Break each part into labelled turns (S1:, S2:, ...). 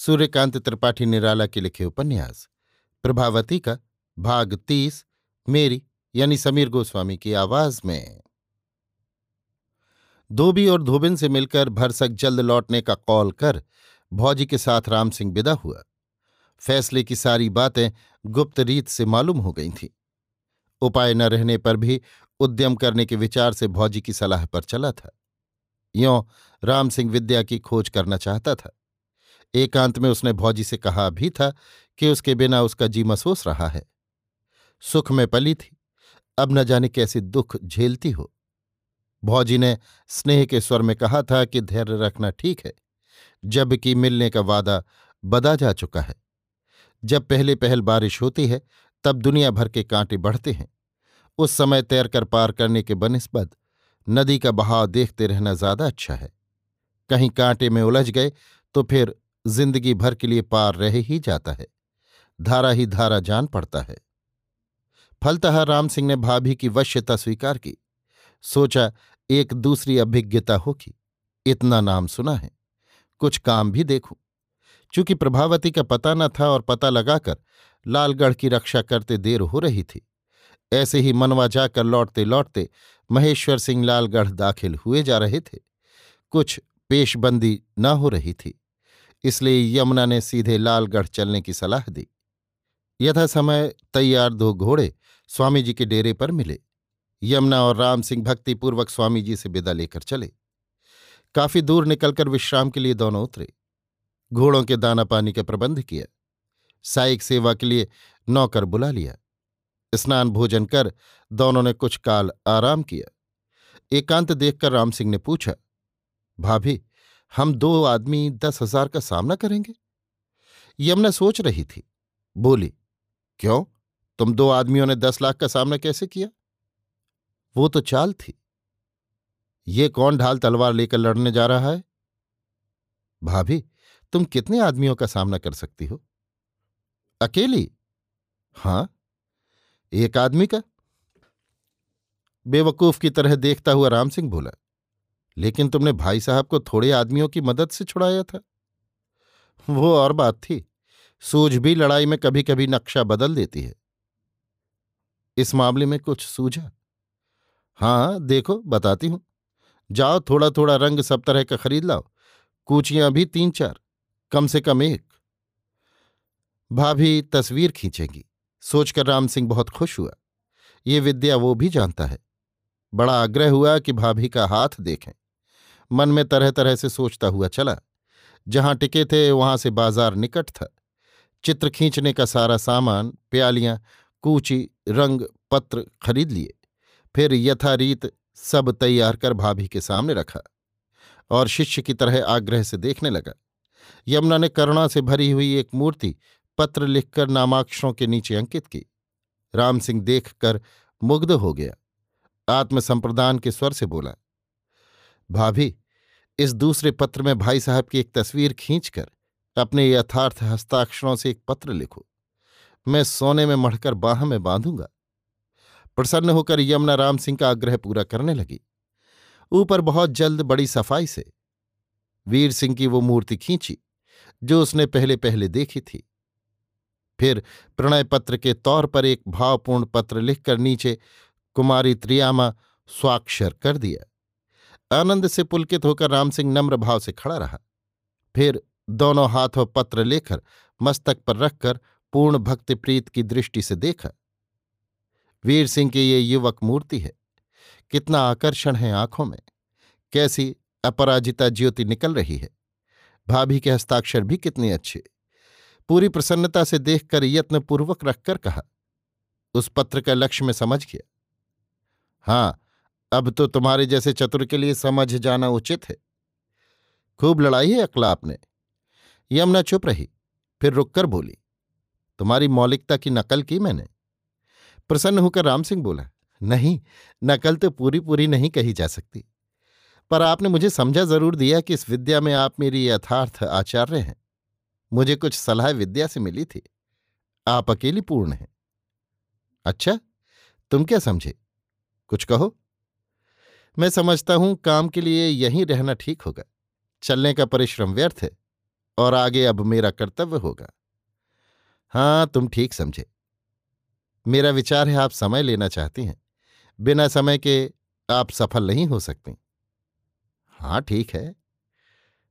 S1: सूर्यकांत त्रिपाठी निराला के लिखे उपन्यास, प्रभावती का भाग तीस, मेरी यानी समीर गोस्वामी की आवाज़ में। धोबी और धोबिन से मिलकर भरसक जल्द लौटने का कॉल कर भौजी के साथ राम सिंह विदा हुआ। फैसले की सारी बातें गुप्त रीत से मालूम हो गई थीं। उपाय न रहने पर भी उद्यम करने के विचार से भौजी की सलाह पर चला था। यों राम सिंह विद्या की खोज करना चाहता था। एकांत में उसने भौजी से कहा भी था कि उसके बिना उसका जी महसूस रहा है। सुख में पली थी। अब न जाने कैसे दुख झेलती हो। भौजी ने स्नेह के स्वर में कहा था कि धैर्य रखना ठीक है जबकि मिलने का वादा बदा जा चुका है। जब पहले पहल बारिश होती है, तब दुनिया भर के कांटे बढ़ते हैं। उस समय तैरकर पार करने के बनस्बत नदी का बहाव देखते रहना ज़्यादा अच्छा है। कहीं कांटे में उलझ गए तो फिर ज़िंदगी भर के लिए पार रह ही जाता है। धारा ही धारा जान पड़ता है। फलतः राम सिंह ने भाभी की वश्यता स्वीकार की। सोचा, एक दूसरी अभिज्ञता होगी। इतना नाम सुना है। कुछ काम भी देखूँ। चूँकि प्रभावती का पता न था और पता लगाकर लालगढ़ की रक्षा करते देर हो रही थी, ऐसे ही मनवा जाकर लौटते लौटते महेश्वर सिंह लालगढ़ दाखिल हुए जा रहे थे। कुछ पेशबंदी न हो रही थी। इसलिए यमुना ने सीधे लालगढ़ चलने की सलाह दी। यथा समय तैयार दो घोड़े स्वामी जी के डेरे पर मिले। यमुना और राम सिंह भक्तिपूर्वक स्वामी जी से विदा लेकर चले। काफ़ी दूर निकलकर विश्राम के लिए दोनों उतरे। घोड़ों के दाना पानी का प्रबंध किया। साइक सेवा के लिए नौकर बुला लिया। स्नान भोजन कर दोनों ने कुछ काल आराम किया। एकांत देखकर राम सिंह ने पूछा, भाभी हम दो आदमी दस हज़ार का सामना करेंगे? यमुना सोच रही थी। बोली, क्यों? तुम दो आदमियों ने दस लाख का सामना कैसे किया? वो तो चाल थी। ये कौन ढाल तलवार लेकर लड़ने जा रहा है? भाभी, तुम कितने आदमियों का सामना कर सकती हो? अकेली? हाँ। एक आदमी का? बेवकूफ़ की तरह देखता हुआ राम सिंह बोला लेकिन तुमने भाई साहब को थोड़े आदमियों की मदद से छुड़ाया था। वो और बात थी, सूझ भी लड़ाई में कभी कभी नक्शा बदल देती है। इस मामले में कुछ सूझा? हाँ देखो, बताती हूँ। जाओ थोड़ा थोड़ा रंग सब तरह का खरीद लाओ। कूचियाँ भी तीन चार कम से कम एक। भाभी तस्वीर खींचेगी। सोचकर राम सिंह बहुत खुश हुआ। ये विद्या वो भी जानता है। बड़ा आग्रह हुआ कि भाभी का हाथ देखें। मन में तरह तरह से सोचता हुआ चला। जहाँ टिके थे, वहाँ से बाज़ार निकट था। चित्र खींचने का सारा सामान, प्यालियाँ, कूची, रंग, पत्र खरीद लिए। फिर यथारीत सब तैयार कर भाभी के सामने रखा और शिष्य की तरह आग्रह से देखने लगा। यमुना ने करुणा से भरी हुई एक मूर्ति पत्र लिखकर नामाक्षरों के नीचे अंकित की। राम सिंह देखकर मुग्ध हो गया। आत्मसंप्रदान के स्वर से बोला, भाभी इस दूसरे पत्र में भाई साहब की एक तस्वीर खींचकर अपने यथार्थ हस्ताक्षरों से एक पत्र लिखो। मैं सोने में मढ़कर बाह में बांधूँगा। प्रसन्न होकर यमुना राम सिंह का आग्रह पूरा करने लगी। ऊपर बहुत जल्द बड़ी सफ़ाई से वीर सिंह की वो मूर्ति खींची, जो उसने पहले पहले देखी थी। फिर प्रणय पत्र के तौर पर एक भावपूर्ण पत्र लिखकर नीचे कुमारी त्रियामा स्वाक्षर कर दिया। आनंद से पुलकित होकर राम सिंह नम्र भाव से खड़ा रहा। फिर दोनों हाथों पत्र लेकर, मस्तक पर रखकर, पूर्ण भक्ति प्रीत की दृष्टि से देखा। वीर सिंह की ये युवक मूर्ति है। कितना आकर्षण है आँखों में। कैसी अपराजिता ज्योति निकल रही है। भाभी के हस्ताक्षर भी कितने अच्छे। पूरी प्रसन्नता से देखकर यत्नपूर्वक रखकर कहा, उस पत्र का लक्ष्य में समझ गया। हाँ अब तो तुम्हारे जैसे चतुर के लिए समझ जाना उचित है। खूब लड़ाई है अकला आपने। यमुना चुप रही, फिर रुककर बोली, तुम्हारी मौलिकता की नकल की मैंने। प्रसन्न होकर राम सिंह बोला, नहीं, नकल तो पूरी पूरी नहीं कही जा सकती। पर आपने मुझे समझा ज़रूर दिया कि इस विद्या में आप मेरी यथार्थ आचार्य हैं। मुझे कुछ सलाह विद्या से मिली थी। आप अकेली पूर्ण हैं। अच्छा तुम क्या समझे? कुछ कहो? मैं समझता हूँ काम के लिए यहीं रहना ठीक होगा। चलने का परिश्रम व्यर्थ है, और आगे अब मेरा कर्तव्य होगा। हाँ, तुम ठीक समझे। मेरा विचार है आप समय लेना चाहती हैं। बिना समय के आप सफल नहीं हो सकती। हाँ, ठीक है।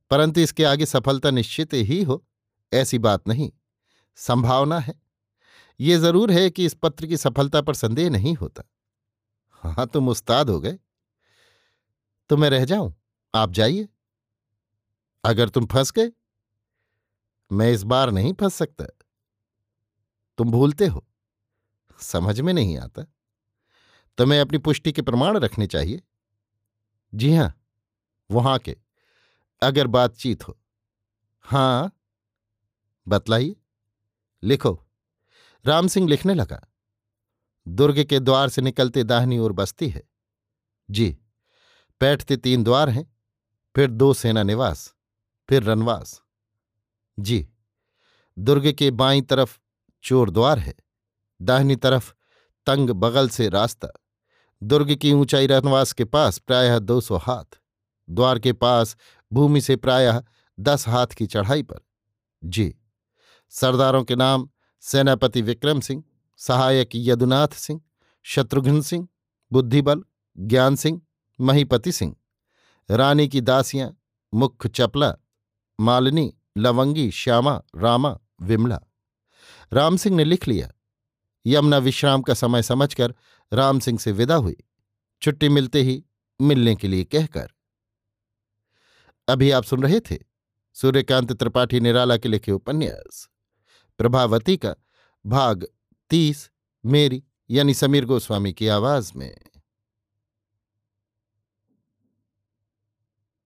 S1: परंतु इसके आगे सफलता निश्चित ही हो, ऐसी बात नहीं। संभावना है। ये ज़रूर है कि इस पत्र की सफलता पर संदेह नहीं होता। हाँ, तुम उस्ताद हो गए। तो मैं रह जाऊँ। आप जाइए। अगर तुम फंस गए? मैं इस बार नहीं फंस सकता। तुम भूलते हो। समझ में नहीं आता। तुम्हें अपनी पुष्टि के प्रमाण रखने चाहिए। जी हाँ, वहाँ के। अगर बातचीत हो। हाँ। बतलाइए। लिखो। राम सिंह लिखने लगा। दुर्ग के द्वार से निकलते दाहिनी ओर बस्ती है। जी। बैठते तीन द्वार हैं, फिर दो सेना निवास, फिर रनवास जी, दुर्ग के बाई तरफ़ चोर द्वार है, दाहिनी तरफ़ तंग बगल से रास्ता। दुर्ग की ऊंचाई रनवास के पास प्रायः दो सौ हाथ, द्वार के पास भूमि से प्रायः दस हाथ की चढ़ाई पर। जी, सरदारों के नाम सेनापति विक्रम सिंह, सहायक यदुनाथ सिंह, शत्रुघ्न सिंह, बुद्धिबल ज्ञान सिंह महीपति सिंह, रानी की दासियाँ, मुख्य चपला, मालिनी, लवंगी, श्यामा, रामा, विमला। राम सिंह ने लिख लिया। यमुना विश्राम का समय समझकर राम सिंह से विदा हुई। छुट्टी मिलते ही मिलने के लिए कहकर। अभी आप सुन रहे थे सूर्यकांत त्रिपाठी निराला के लिखे उपन्यास। प्रभावती का भाग तीस, मेरी यानी समीर गोस्वामी की आवाज़ में।